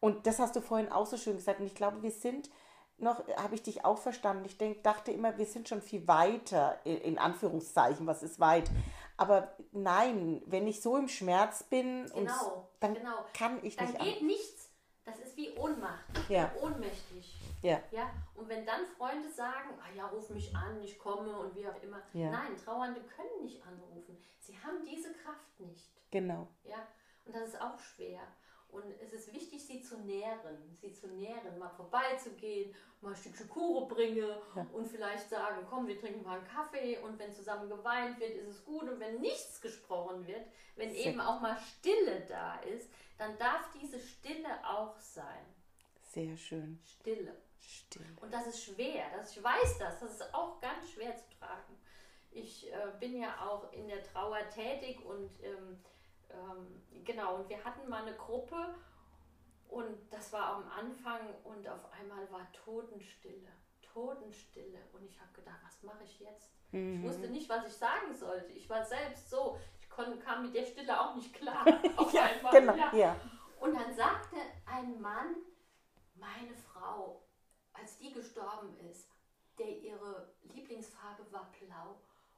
A: Und das hast du vorhin auch so schön gesagt. Und ich glaube, wir sind noch, habe ich dich auch verstanden. Ich denk, dachte immer, wir sind schon viel weiter, in, Anführungszeichen, was ist weit. Aber nein, wenn ich so im Schmerz bin, und
B: Genau,
A: dann
B: genau.
A: kann ich
B: Dann
A: nicht
B: geht
A: an.
B: nichts. Das ist wie Ohnmacht. Ich
A: Ja.
B: ohnmächtig.
A: Ja.
B: ja. Und wenn dann Freunde sagen, ah ja, ruf mich an, ich komme und wie auch immer.
A: Ja.
B: Nein, Trauernde können nicht anrufen. Sie haben diese Kraft nicht.
A: Genau.
B: Ja. Und das ist auch schwer. Und es ist wichtig, sie zu nähren, sie zu nähren, mal vorbeizugehen, mal ein Stückchen Kuchen bringe
A: Ja.
B: und vielleicht sagen, komm, wir trinken mal einen Kaffee und wenn zusammen geweint wird, ist es gut und wenn nichts gesprochen wird, wenn
A: Sehr
B: eben auch mal Stille da ist, dann darf diese Stille auch sein.
A: Sehr schön.
B: Stille.
A: Still.
B: Und das ist schwer, das, ich weiß das, das ist auch ganz schwer zu tragen. Ich äh, bin ja auch in der Trauer tätig und ähm, ähm, genau, und wir hatten mal eine Gruppe und das war am Anfang und auf einmal war Totenstille, Totenstille und ich habe gedacht, was mache ich jetzt? Ich wusste nicht, was ich sagen sollte. Ich war selbst so, ich kon, kam mit der Stille auch nicht klar.
A: Ja,
B: einmal,
A: genau.
B: ja.
A: Ja.
B: Und dann sagte ein Mann, meine Frau, als die gestorben ist, der ihre Lieblingsfarbe war blau.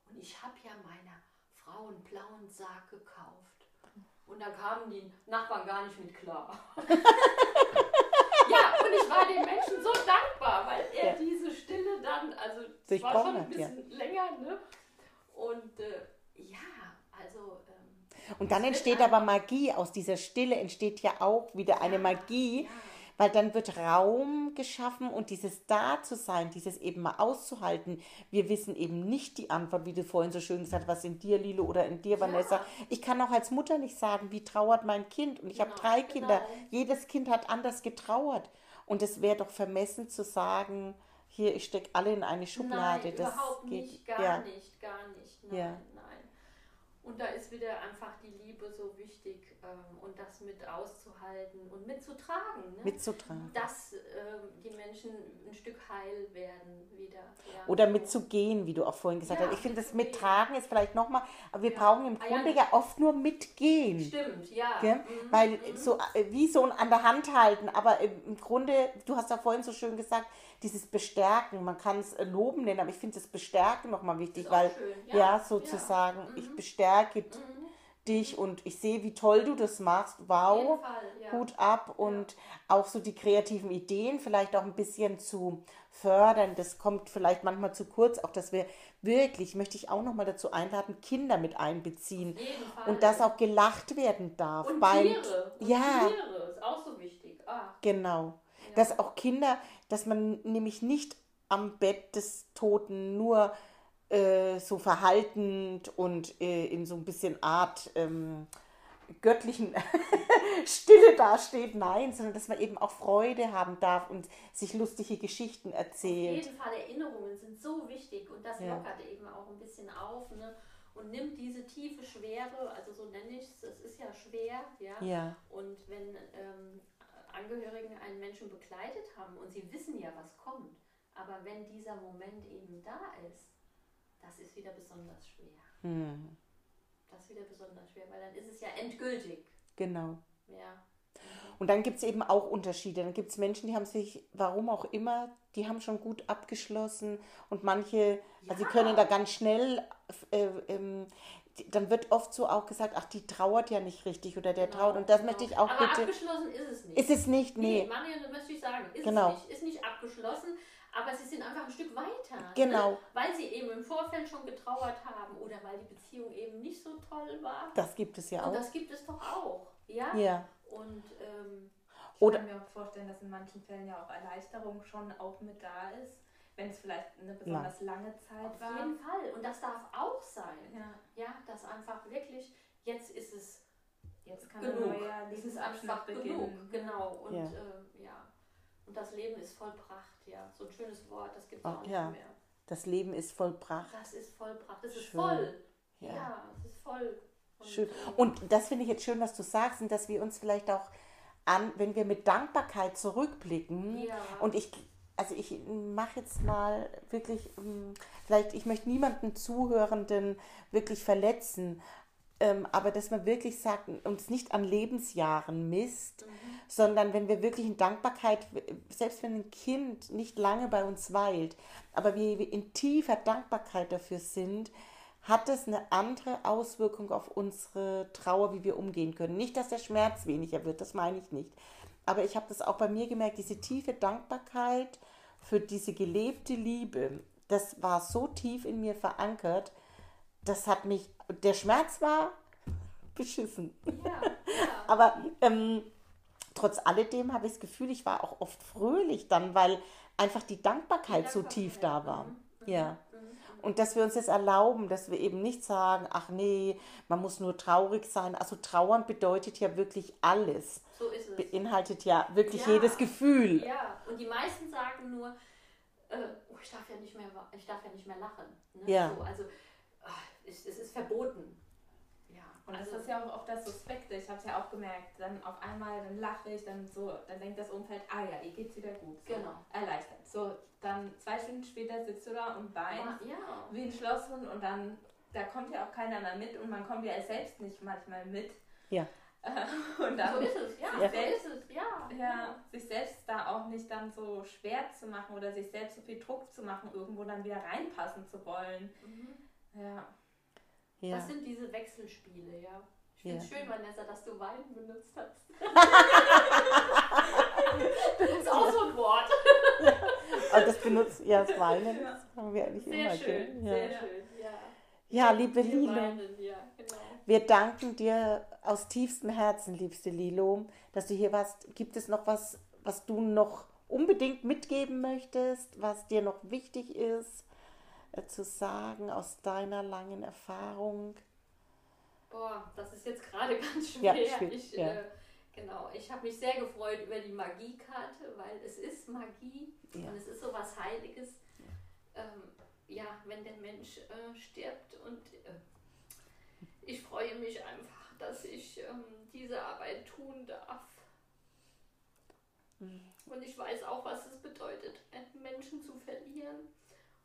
B: Und ich habe ja meiner Frau einen blauen Sarg gekauft. Und da kamen die Nachbarn gar nicht mit klar. ja, und ich war den Menschen so dankbar, weil er
A: Ja.
B: diese Stille dann, also es war schon ein
A: hat, ja.
B: bisschen länger, ne? Und äh, ja, also ähm,
A: Und dann entsteht aber Magie. Aus dieser Stille entsteht ja auch wieder eine Magie,
B: ja.
A: Weil dann wird Raum geschaffen und dieses Da zu sein, dieses eben mal auszuhalten. Wir wissen eben nicht die Antwort, wie du vorhin so schön gesagt hast, was in dir, Lilo, oder in dir, Vanessa. Ich kann auch als Mutter nicht sagen, wie trauert mein Kind. Und ich habe
B: Genau,
A: drei Kinder.
B: genau.
A: Jedes Kind hat anders getrauert. Und es wäre doch vermessen zu sagen, hier, ich stecke alle in eine Schublade.
B: Nein,
A: das
B: überhaupt
A: geht,
B: nicht, gar
A: ja.
B: nicht, gar nicht. Nein,
A: Ja.
B: Und da ist wieder einfach die Liebe so wichtig ähm, und das mit auszuhalten und mitzutragen. Ne?
A: mitzutragen.
B: dass ähm, die Menschen ein Stück heil werden wieder. Ja,
A: Oder mitzugehen, wie du auch vorhin gesagt
B: Ja,
A: hast. Ich finde, das. Mittragen ist vielleicht nochmal, aber wir
B: Ja.
A: brauchen im
B: Ah, ja.
A: Grunde ja oft nur mitgehen.
B: Stimmt, ja. Mhm,
A: Weil
B: mhm.
A: so äh, wie so ein an der Hand halten, aber im Grunde, du hast ja vorhin so schön gesagt, dieses Bestärken, man kann es äh, loben nennen, aber ich finde das Bestärken nochmal wichtig, weil ja, sozusagen,
B: ja.
A: ich
B: Mhm.
A: Bestärke
B: Mhm.
A: dich und ich sehe, wie toll du das machst. Wow.
B: Fall, ja.
A: Hut ab und auch so die kreativen Ideen vielleicht auch ein bisschen zu fördern. Das kommt vielleicht manchmal zu kurz, auch dass wir wirklich, möchte ich auch nochmal dazu einladen, Kinder mit einbeziehen und dass auch gelacht werden darf.
B: und
A: beim-
B: Tiere. Und
A: ja,
B: Tiere ist auch so wichtig. Ah,
A: genau.
B: ja.
A: Dass auch Kinder, dass man nämlich nicht am Bett des Toten nur äh, so verhaltend und äh, in so ein bisschen Art ähm, göttlichen Stille dasteht, nein, sondern dass man eben auch Freude haben darf und sich lustige Geschichten
B: Auf
A: erzählt.
B: jeden Fall, Erinnerungen sind so wichtig und das
A: Ja.
B: lockert eben auch ein bisschen auf ne? und nimmt diese tiefe Schwere, also so nenne ich es, es ist ja schwer, ja.
A: Ja,
B: Und wenn ähm, Angehörigen einen Menschen begleitet haben und sie wissen ja, was kommt, aber wenn dieser Moment eben da ist, das ist wieder besonders schwer.
A: hm,
B: Das ist wieder besonders schwer, weil dann ist es ja endgültig.
A: genau.
B: Ja.
A: Und dann gibt es eben auch Unterschiede. Dann gibt es Menschen, die haben sich, warum auch immer, die haben schon gut abgeschlossen und manche, also sie
B: Ja.
A: können da ganz schnell, äh, ähm, dann wird oft so auch gesagt, ach, die trauert ja nicht richtig oder der
B: Genau,
A: trauert. Und das
B: genau.
A: möchte ich auch
B: Aber
A: bitte.
B: abgeschlossen ist es nicht.
A: Ist es nicht?
B: Nee,
A: Nee.
B: Marion, das möchte ich sagen, ist
A: Genau.
B: es nicht. Ist nicht abgeschlossen, aber sie sind einfach ein Stück weiter.
A: Genau.
B: Ne? Weil sie eben im Vorfeld schon getrauert haben oder weil die Beziehung eben nicht so toll war.
A: Das gibt es ja
B: Und
A: auch.
B: das gibt es doch auch. Ja.
A: Ja.
B: Und ähm,
C: Ich
A: Oder-
C: kann mir auch vorstellen, dass in manchen Fällen ja auch Erleichterung schon auch mit da ist, wenn es vielleicht eine besonders lange Zeit
B: auf
C: war.
B: jeden Fall. Und das darf auch sein.
C: Ja,
B: Ja, dass einfach wirklich, jetzt ist es
C: jetzt kann
B: genug.
C: ein neuer
B: Es ist
C: Lebensabschnitt
B: einfach
C: beginnen.
B: genug. Genau. Und
A: Ja.
B: ähm, ja. Und das Leben ist vollbracht, ja. So ein schönes Wort, das gibt es auch nicht
A: ja.
B: mehr.
A: Das Leben ist vollbracht.
B: Das ist vollbracht. Das ist
A: Schön.
B: voll.
A: Ja.
B: Ja. es ist voll. Und,
A: Schön. Und das finde ich jetzt schön, was du sagst, und dass wir uns vielleicht auch an, wenn wir mit Dankbarkeit zurückblicken,
B: Ja.
A: und ich, also ich mache jetzt mal wirklich, ähm, vielleicht, ich möchte niemanden Zuhörenden wirklich verletzen, ähm, aber dass man wirklich sagt, uns nicht an Lebensjahren misst,
B: Mhm.
A: sondern wenn wir wirklich in Dankbarkeit, selbst wenn ein Kind nicht lange bei uns weilt, aber wir in tiefer Dankbarkeit dafür sind, hat es eine andere Auswirkung auf unsere Trauer, wie wir umgehen können. Nicht, dass der Schmerz weniger wird, das meine ich nicht. aber ich habe das auch bei mir gemerkt, diese tiefe Dankbarkeit für diese gelebte Liebe, das war so tief in mir verankert, das hat mich, der Schmerz war beschissen. Ja, ja. aber ähm, trotz alledem habe ich das Gefühl, ich war auch oft fröhlich dann, weil einfach die Dankbarkeit so tief da war. Mhm. Ja. Mhm. Und dass wir uns das erlauben, dass wir eben nicht sagen, ach nee, man muss nur traurig sein. Also trauern bedeutet ja wirklich alles.
B: So ist es.
A: Beinhaltet ja wirklich ja. jedes Gefühl.
B: Ja, und die meisten sagen nur, äh, oh, ich darf ja nicht mehr, ich darf ja nicht mehr lachen.
A: Ne? Ja.
B: So, also ach, es, ist verboten.
C: Und also, das ist ja auch oft das Suspekte. Ich habe es ja auch gemerkt. Dann auf einmal, dann lache ich, dann so, dann denkt das Umfeld, ah ja, ihr geht's wieder gut.
B: So, genau.
C: Erleichtert. So, dann zwei Stunden später sitzt du da und weinst
B: ja.
C: wie ein Schlosshund und dann, da kommt ja auch keiner mehr mit und man kommt ja selbst nicht manchmal mit.
A: Ja.
B: und dann
C: so ist es, ja, ja. So ist es, ja. ja. Sich selbst da auch nicht dann so schwer zu machen oder sich selbst so viel Druck zu machen, irgendwo dann wieder reinpassen zu wollen. Mhm. Ja.
B: Ja. Das sind diese Wechselspiele, ja. Ich finde es ja. schön, Vanessa, dass du Wein benutzt hast. das ist auch so ein Wort.
A: Ja. das benutzt, ja, das Weinen, ja. das haben wir eigentlich
B: sehr
A: immer.
B: Schön,
A: ja.
B: Sehr schön, ja.
A: Ja, liebe Lilo,
B: ja,
A: genau. wir danken dir aus tiefstem Herzen, liebste Lilo, dass du hier warst. Gibt es noch was, was du noch unbedingt mitgeben möchtest, was dir noch wichtig ist? Äh, zu sagen aus deiner langen Erfahrung?
B: Boah, das ist jetzt gerade ganz schwer.
A: Ja, schwer
B: ich,
A: ja.
B: Äh, genau, ich habe mich sehr gefreut über die Magiekarte, weil es ist Magie ja. und es ist so was Heiliges. Ja, ähm, ja wenn der Mensch äh, stirbt und äh, ich freue mich einfach, dass ich ähm, diese Arbeit tun darf. Mhm. Und ich weiß auch, was es bedeutet, einen Menschen zu verlieren.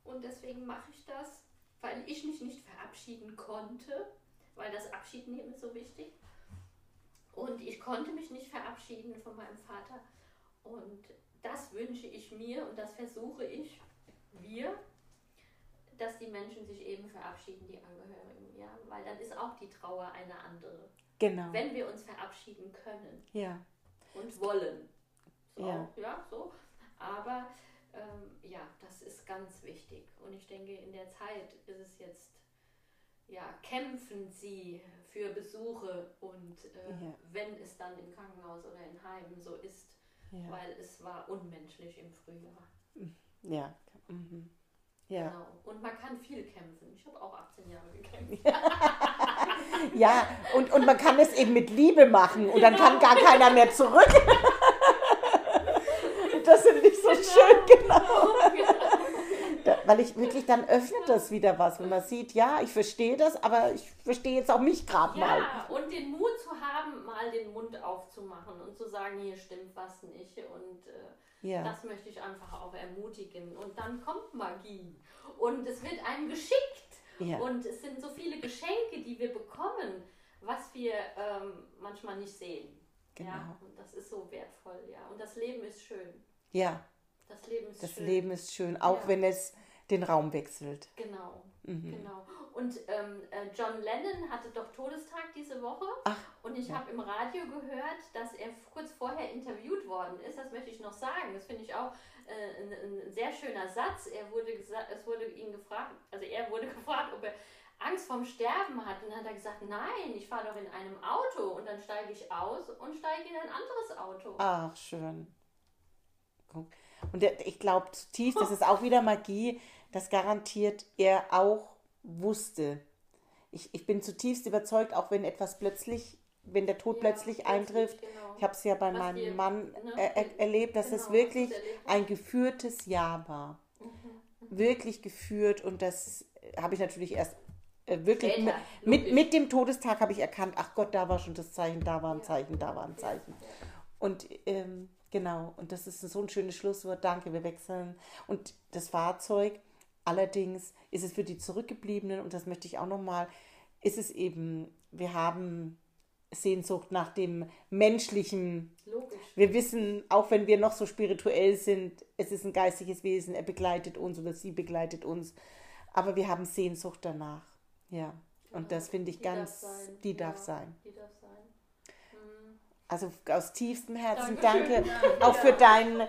B: Und deswegen mache ich das, weil ich mich nicht verabschieden konnte, weil das Abschiednehmen ist so wichtig. Und ich konnte mich nicht verabschieden von meinem Vater. Und das wünsche ich mir und das versuche ich, wir, dass die Menschen sich eben verabschieden, die Angehörigen. Ja? Weil dann ist auch die Trauer eine andere.
A: Genau.
B: Wenn wir uns verabschieden können.
A: Ja.
B: Und wollen.
A: So, ja.
B: ja, so. Aber ähm, ja, das ist ganz wichtig. Und ich denke, in der Zeit ist es jetzt, ja, kämpfen Sie für Besuche und äh, ja. wenn es dann im Krankenhaus oder in Heimen so ist, ja. weil es war unmenschlich im Frühjahr.
A: Ja. Mhm. Ja.
B: Genau. Und man kann viel kämpfen. Ich habe auch 18 Jahre gekämpft.
A: ja, und, und man kann es eben mit Liebe machen und dann kann gar keiner mehr zurück. das finde ich so genau. Schön, genau. Da, weil ich wirklich, dann öffnet das wieder was, wenn man sieht, ja, ich verstehe das, aber ich verstehe jetzt auch mich gerade
B: ja,
A: mal.
B: Ja, und den Mut zu haben, mal den Mund aufzumachen und zu sagen, hier stimmt was nicht. Und äh, ja. das möchte ich einfach auch ermutigen. Und dann kommt Magie. Und es wird einem geschickt. Ja. Und es sind so viele Geschenke, die wir bekommen, was wir ähm, manchmal nicht sehen.
A: Genau.
B: Ja, und das ist so wertvoll, ja. Und das Leben ist schön.
A: Ja.
B: Das Leben ist
A: das
B: schön.
A: Leben ist schön, auch ja. wenn es den Raum wechselt.
B: Genau. Mhm. Genau. Und ähm, äh, John Lennon hatte doch Todestag diese Woche.
A: Ach,
B: und ich ja. habe im Radio gehört, dass er kurz vorher interviewt worden ist. Das möchte ich noch sagen. Das finde ich auch äh, ein, ein, sehr schöner Satz. Er wurde es wurde ihn gefragt, also er wurde gefragt, ob er Angst vorm Sterben hat. Und dann hat er gesagt, nein, ich fahre doch in einem Auto. Und dann steige ich aus und steige in ein anderes Auto.
A: Ach, schön. Und ich glaube zutiefst, das ist auch wieder Magie, dass garantiert er auch wusste. Ich, ich bin zutiefst überzeugt, auch wenn etwas plötzlich, wenn der Tod ja, plötzlich eintrifft, genau. ich habe es ja bei Was meinem wir, Mann ne? er, erlebt, dass genau, es wirklich ein geführtes Jahr war. Mhm. mhm. Wirklich geführt und das habe ich natürlich erst äh, wirklich Später, mit, mit, mit, dem Todestag habe ich erkannt, ach Gott, da war schon das Zeichen, da war ein Zeichen, da war ein Zeichen. Und ähm, Genau, und das ist so ein schönes Schlusswort. Danke, wir wechseln. Und das Fahrzeug, allerdings ist es für die Zurückgebliebenen, und das möchte ich auch nochmal, ist es eben, wir haben Sehnsucht nach dem Menschlichen.
B: Logisch.
A: Wir wissen, auch wenn wir noch so spirituell sind, es ist ein geistiges Wesen, er begleitet uns oder sie begleitet uns. Aber wir haben Sehnsucht danach. Ja. Und das finde ich
B: die
A: ganz,
B: darf
A: die
B: ja,
A: darf sein.
B: Die darf sein.
A: Also aus tiefstem Herzen danke, danke auch für deinen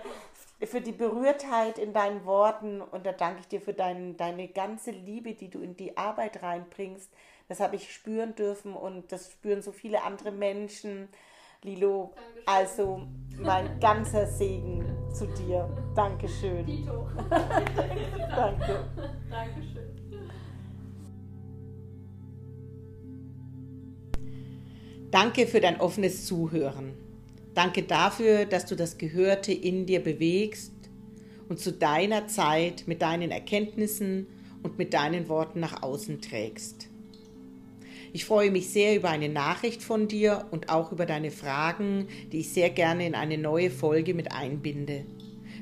A: für die Berührtheit in deinen Worten und da danke ich dir für dein, deine ganze Liebe, die du in die Arbeit reinbringst. Das habe ich spüren dürfen und das spüren so viele andere Menschen. Lilo, Dankeschön. also mein ganzer Segen zu dir. Dankeschön. Tito. Danke. Dankeschön. Danke für dein offenes Zuhören. Danke dafür, dass du das Gehörte in dir bewegst und zu deiner Zeit mit deinen Erkenntnissen und mit deinen Worten nach außen trägst. Ich freue mich sehr über eine Nachricht von dir und auch über deine Fragen, die ich sehr gerne in eine neue Folge mit einbinde.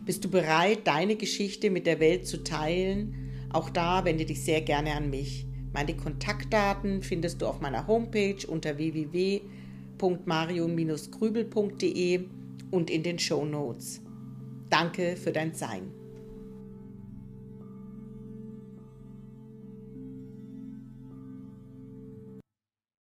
A: Bist du bereit, deine Geschichte mit der Welt zu teilen? Auch da wende dich sehr gerne an mich. Meine Kontaktdaten findest du auf meiner Homepage unter www.marion-grübel.de und in den Show Notes. Danke für dein Sein.